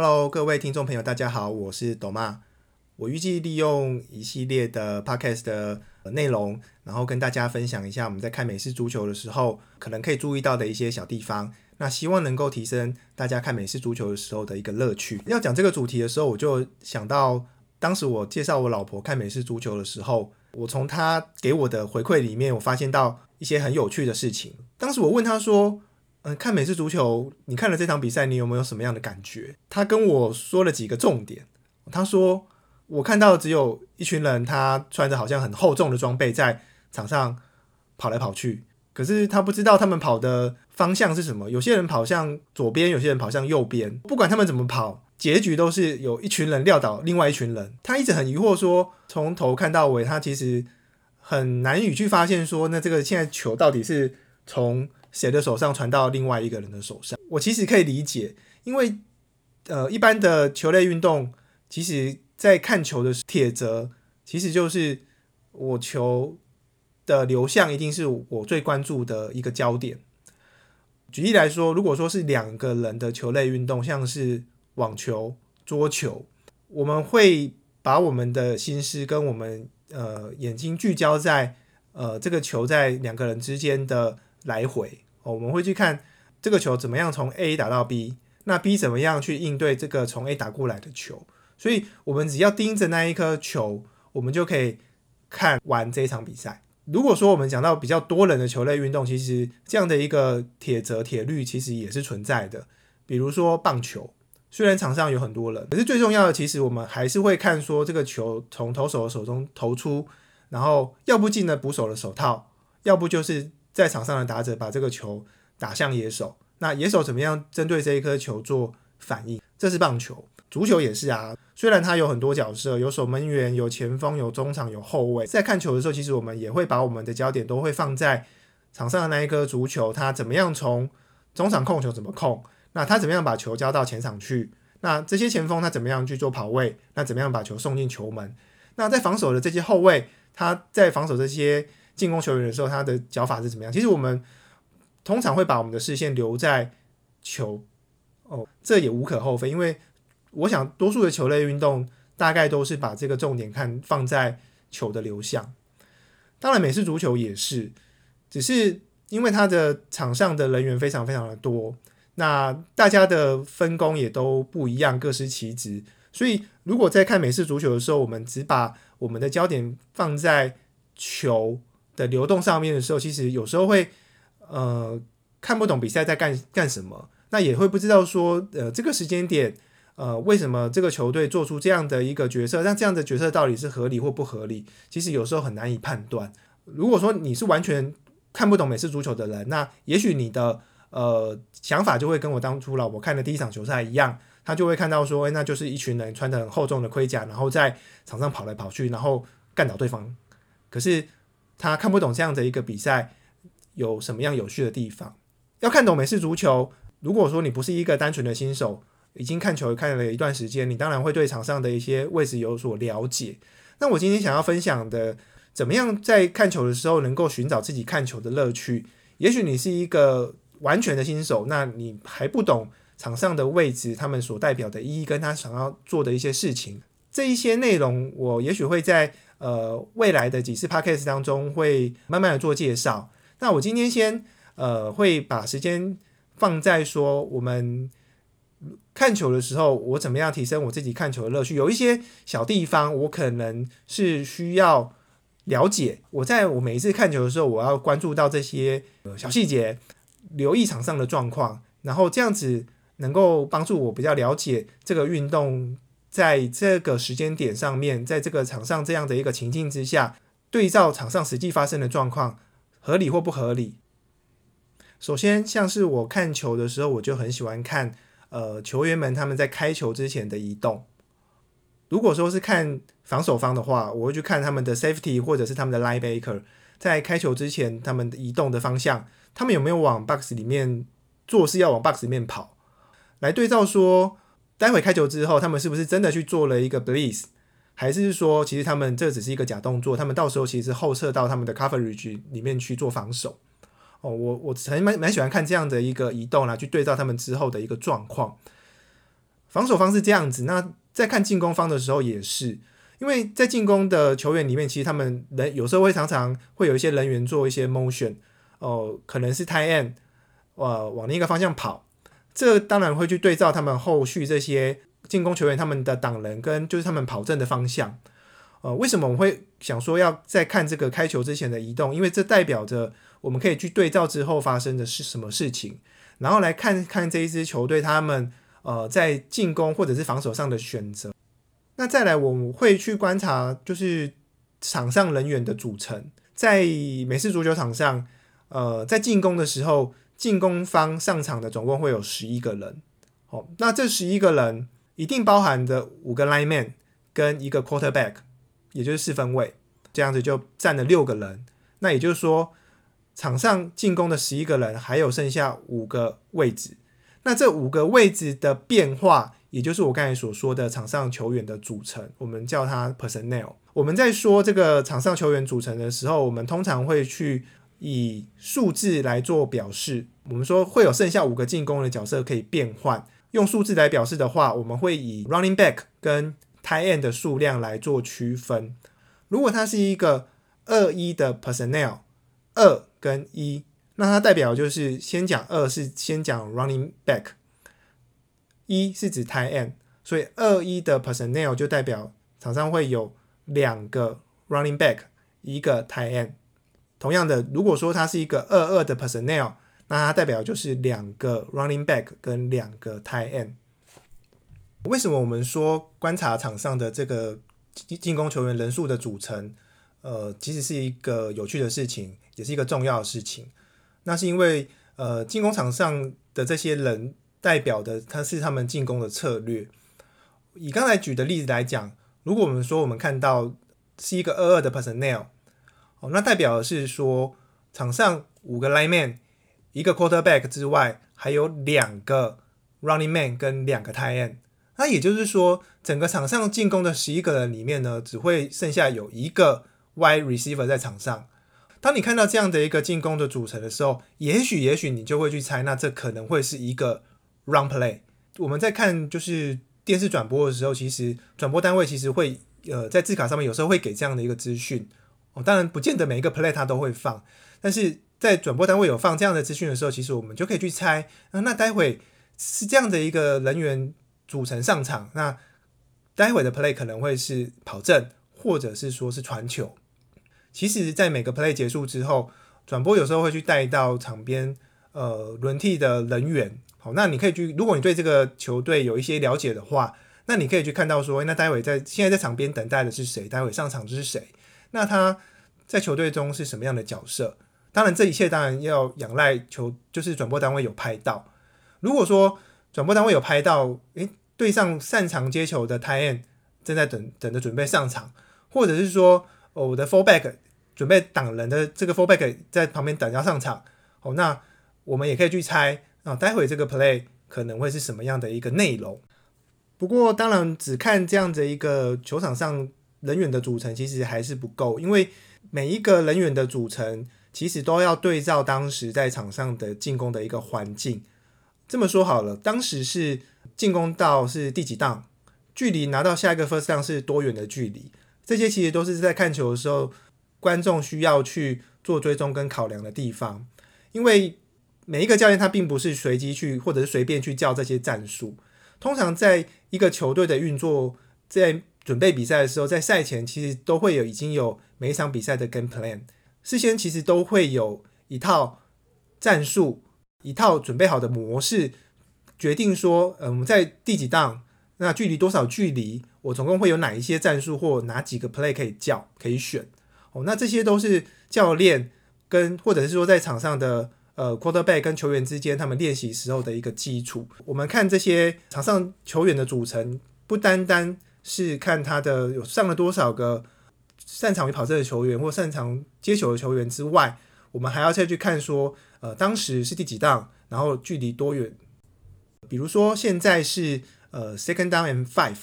Hello，各位听众朋友，大家好，我是斗妈。我预计利用一系列的 Podcast 的内容，然后跟大家分享一下我们在看美式足球的时候，可能可以注意到的一些小地方。那希望能够提升大家看美式足球的时候的一个乐趣。要讲这个主题的时候，我就想到当时我介绍我老婆看美式足球的时候，我从她给我的回馈里面，我发现到一些很有趣的事情。当时我问她说：“嗯，看美式足球，你看了这场比赛，你有没有什么样的感觉？”他跟我说了几个重点。他说：“我看到只有一群人，他穿着好像很厚重的装备在场上跑来跑去。”可是他不知道他们跑的方向是什么，有些人跑向左边，有些人跑向右边。不管他们怎么跑，结局都是有一群人撂倒另外一群人。他一直很疑惑，说从头看到尾，他其实很难以去发现说，那这个现在球到底是从谁的手上传到另外一个人的手上？我其实可以理解，因为呃，一般的球类运动，其实在看球的铁则，其实就是我球。的流向一定是我最关注的一个焦点。举例来说，如果说是两个人的球类运动，像是网球、桌球，我们会把我们的心思跟我们呃眼睛聚焦在呃这个球在两个人之间的来回哦，我们会去看这个球怎么样从 A 打到 B，那 B 怎么样去应对这个从 A 打过来的球，所以我们只要盯着那一颗球，我们就可以看完这一场比赛。如果说我们讲到比较多人的球类运动，其实这样的一个铁则铁律其实也是存在的。比如说棒球，虽然场上有很多人，可是最重要的其实我们还是会看说这个球从投手的手中投出，然后要不进了捕手的手套，要不就是在场上的打者把这个球打向野手，那野手怎么样针对这一颗球做反应？这是棒球。足球也是啊，虽然它有很多角色，有守门员、有前锋、有中场、有后卫。在看球的时候，其实我们也会把我们的焦点都会放在场上的那一颗足球，它怎么样从中场控球怎么控？那他怎么样把球交到前场去？那这些前锋他怎么样去做跑位？那怎么样把球送进球门？那在防守的这些后卫，他在防守这些进攻球员的时候，他的脚法是怎么样？其实我们通常会把我们的视线留在球哦，这也无可厚非，因为。我想，多数的球类运动大概都是把这个重点看放在球的流向。当然，美式足球也是，只是因为它的场上的人员非常非常的多，那大家的分工也都不一样，各司其职。所以，如果在看美式足球的时候，我们只把我们的焦点放在球的流动上面的时候，其实有时候会呃看不懂比赛在干干什么，那也会不知道说呃这个时间点。呃，为什么这个球队做出这样的一个决策？那这样的决策到底是合理或不合理？其实有时候很难以判断。如果说你是完全看不懂美式足球的人，那也许你的呃想法就会跟我当初老婆看的第一场球赛一样，他就会看到说，那就是一群人穿着很厚重的盔甲，然后在场上跑来跑去，然后干倒对方。可是他看不懂这样的一个比赛有什么样有趣的地方。要看懂美式足球，如果说你不是一个单纯的新手。已经看球看了一段时间，你当然会对场上的一些位置有所了解。那我今天想要分享的，怎么样在看球的时候能够寻找自己看球的乐趣？也许你是一个完全的新手，那你还不懂场上的位置，他们所代表的意义，跟他想要做的一些事情。这一些内容，我也许会在呃未来的几次 podcast 当中会慢慢的做介绍。那我今天先呃会把时间放在说我们。看球的时候，我怎么样提升我自己看球的乐趣？有一些小地方，我可能是需要了解。我在我每一次看球的时候，我要关注到这些呃小细节，留意场上的状况，然后这样子能够帮助我比较了解这个运动在这个时间点上面，在这个场上这样的一个情境之下，对照场上实际发生的状况，合理或不合理。首先，像是我看球的时候，我就很喜欢看。呃，球员们他们在开球之前的移动，如果说是看防守方的话，我会去看他们的 safety 或者是他们的 linebacker 在开球之前他们移动的方向，他们有没有往 box 里面做事要往 box 里面跑，来对照说，待会开球之后他们是不是真的去做了一个 blitz，还是说其实他们这只是一个假动作，他们到时候其实后撤到他们的 coverage 里面去做防守。哦，我我曾蛮蛮喜欢看这样的一个移动啦，去对照他们之后的一个状况。防守方是这样子，那在看进攻方的时候也是，因为在进攻的球员里面，其实他们人有时候会常常会有一些人员做一些 motion，哦，可能是 tie end，呃，往另一个方向跑，这当然会去对照他们后续这些进攻球员他们的挡人跟就是他们跑阵的方向。呃，为什么我会想说要在看这个开球之前的移动？因为这代表着我们可以去对照之后发生的是什么事情，然后来看看这一支球队他们呃在进攻或者是防守上的选择。那再来，我们会去观察就是场上人员的组成，在美式足球场上，呃，在进攻的时候，进攻方上场的总共会有十一个人。哦，那这十一个人一定包含着五个 line man 跟一个 quarterback。也就是四分位，这样子就占了六个人。那也就是说，场上进攻的十一个人，还有剩下五个位置。那这五个位置的变化，也就是我刚才所说的场上球员的组成，我们叫它 personnel。我们在说这个场上球员组成的时候，我们通常会去以数字来做表示。我们说会有剩下五个进攻的角色可以变换，用数字来表示的话，我们会以 running back 跟 tie end 的数量来做区分。如果它是一个二一的 personnel，二跟一，那它代表就是先讲二是先讲 running back，一是指 tie end，所以二一的 personnel 就代表场上会有两个 running back，一个 tie end。同样的，如果说它是一个二二的 personnel，那它代表就是两个 running back 跟两个 tie end。为什么我们说观察场上的这个进攻球员人数的组成，呃，其实是一个有趣的事情，也是一个重要的事情。那是因为，呃，进攻场上的这些人代表的，他是他们进攻的策略。以刚才举的例子来讲，如果我们说我们看到是一个二二的 personnel，哦，那代表的是说场上五个 line man，一个 quarterback 之外，还有两个 running man 跟两个 tie end。那也就是说，整个场上进攻的十一个人里面呢，只会剩下有一个 wide receiver 在场上。当你看到这样的一个进攻的组成的时候，也许也许你就会去猜，那这可能会是一个 run play。我们在看就是电视转播的时候，其实转播单位其实会呃在字卡上面有时候会给这样的一个资讯当然不见得每一个 play 它都会放，但是在转播单位有放这样的资讯的时候，其实我们就可以去猜啊，那待会是这样的一个人员。组成上场，那待会的 play 可能会是跑阵，或者是说是传球。其实，在每个 play 结束之后，转播有时候会去带到场边，呃，轮替的人员。好，那你可以去，如果你对这个球队有一些了解的话，那你可以去看到说，那待会在现在在场边等待的是谁？待会上场的是谁？那他在球队中是什么样的角色？当然，这一切当然要仰赖球，就是转播单位有拍到。如果说转播单位有拍到，诶，对上擅长接球的 t i e n 正在等等着准备上场，或者是说，哦我的 fullback 准备挡人的这个 fullback 在旁边等要上场，哦，那我们也可以去猜啊，待会这个 play 可能会是什么样的一个内容。不过，当然只看这样的一个球场上人员的组成，其实还是不够，因为每一个人员的组成其实都要对照当时在场上的进攻的一个环境。这么说好了，当时是进攻到是第几档，距离拿到下一个 first down 是多远的距离？这些其实都是在看球的时候，观众需要去做追踪跟考量的地方。因为每一个教练他并不是随机去或者是随便去叫这些战术。通常在一个球队的运作，在准备比赛的时候，在赛前其实都会有已经有每一场比赛的 game plan，事先其实都会有一套战术。一套准备好的模式，决定说，嗯，我们在第几档，那距离多少距离，我总共会有哪一些战术或哪几个 play 可以叫可以选哦，那这些都是教练跟或者是说在场上的呃 quarterback 跟球员之间他们练习时候的一个基础。我们看这些场上球员的组成，不单单是看他的有上了多少个擅长于跑阵的球员或擅长接球的球员之外，我们还要再去看说。呃，当时是第几档，然后距离多远？比如说现在是呃 second down and five，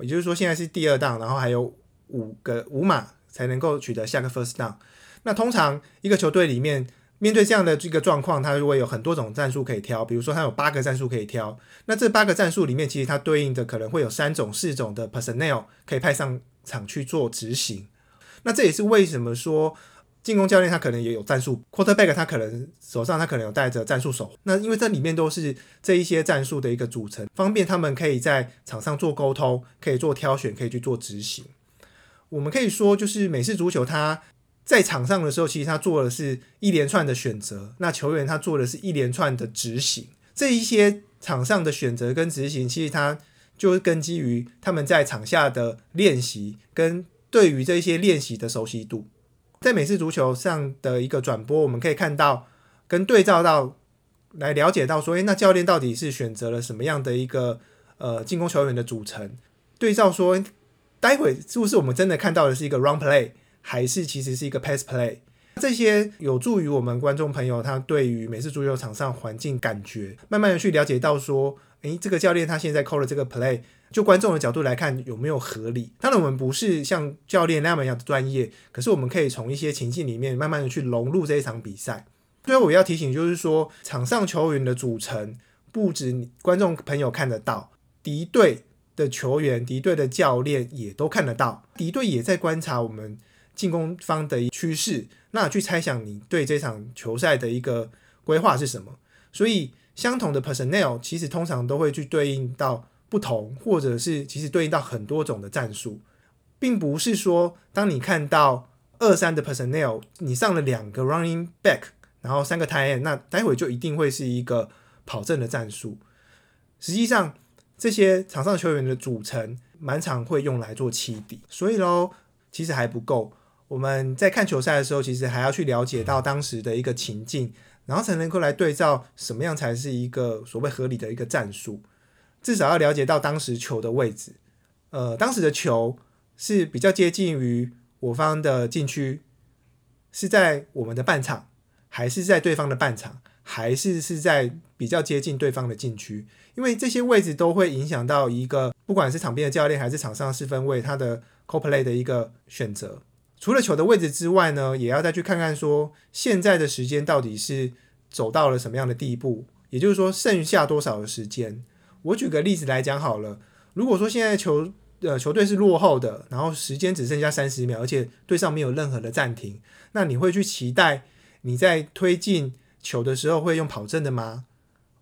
也就是说现在是第二档，然后还有五个五码才能够取得下个 first down。那通常一个球队里面面对这样的这个状况，他如果有很多种战术可以挑，比如说他有八个战术可以挑，那这八个战术里面，其实它对应的可能会有三种、四种的 personnel 可以派上场去做执行。那这也是为什么说进攻教练他可能也有战术，quarterback 他可能手上他可能有带着战术手。那因为这里面都是这一些战术的一个组成，方便他们可以在场上做沟通，可以做挑选，可以去做执行。我们可以说，就是美式足球它。在场上的时候，其实他做的是一连串的选择，那球员他做的是一连串的执行。这一些场上的选择跟执行，其实他就是根基于他们在场下的练习跟对于这些练习的熟悉度。在美式足球上的一个转播，我们可以看到跟对照到来了解到说，诶，那教练到底是选择了什么样的一个呃进攻球员的组成？对照说，待会是不是我们真的看到的是一个 run play？还是其实是一个 pass play，这些有助于我们观众朋友他对于美式足球场上环境感觉，慢慢的去了解到说，诶，这个教练他现在扣了这个 play，就观众的角度来看有没有合理？当然我们不是像教练那样的专业，可是我们可以从一些情境里面慢慢的去融入这一场比赛。最后我要提醒就是说，场上球员的组成不止观众朋友看得到，敌对的球员、敌对的教练也都看得到，敌对也在观察我们。进攻方的趋势，那去猜想你对这场球赛的一个规划是什么？所以相同的 personnel 其实通常都会去对应到不同，或者是其实对应到很多种的战术，并不是说当你看到二三的 personnel，你上了两个 running back，然后三个 tight end，那待会就一定会是一个跑阵的战术。实际上，这些场上球员的组成蛮常会用来做起底，所以喽，其实还不够。我们在看球赛的时候，其实还要去了解到当时的一个情境，然后才能够来对照什么样才是一个所谓合理的一个战术。至少要了解到当时球的位置，呃，当时的球是比较接近于我方的禁区，是在我们的半场，还是在对方的半场，还是是在比较接近对方的禁区？因为这些位置都会影响到一个，不管是场边的教练还是场上四分位，他的 co-play 的一个选择。除了球的位置之外呢，也要再去看看说现在的时间到底是走到了什么样的地步，也就是说剩下多少的时间。我举个例子来讲好了，如果说现在球呃球队是落后的，然后时间只剩下三十秒，而且队上没有任何的暂停，那你会去期待你在推进球的时候会用跑阵的吗？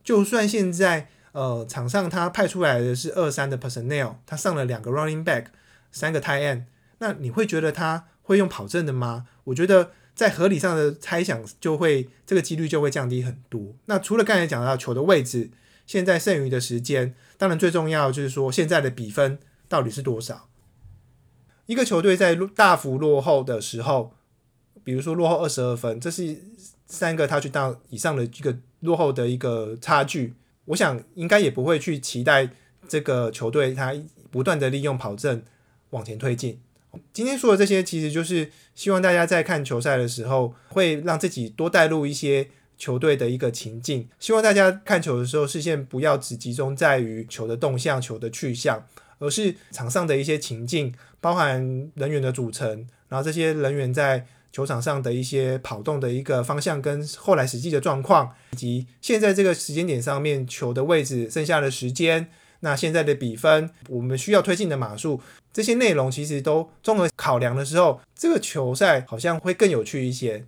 就算现在呃场上他派出来的是二三的 personnel，他上了两个 running back，三个 tight end，那你会觉得他？会用跑阵的吗？我觉得在合理上的猜想，就会这个几率就会降低很多。那除了刚才讲到球的位置，现在剩余的时间，当然最重要就是说现在的比分到底是多少？一个球队在大幅落后的时候，比如说落后二十二分，这是三个他去到以上的这个落后的一个差距。我想应该也不会去期待这个球队他不断的利用跑阵往前推进。今天说的这些，其实就是希望大家在看球赛的时候，会让自己多带入一些球队的一个情境。希望大家看球的时候，视线不要只集中在于球的动向、球的去向，而是场上的一些情境，包含人员的组成，然后这些人员在球场上的一些跑动的一个方向，跟后来实际的状况，以及现在这个时间点上面球的位置、剩下的时间。那现在的比分，我们需要推进的码数，这些内容其实都综合考量的时候，这个球赛好像会更有趣一些。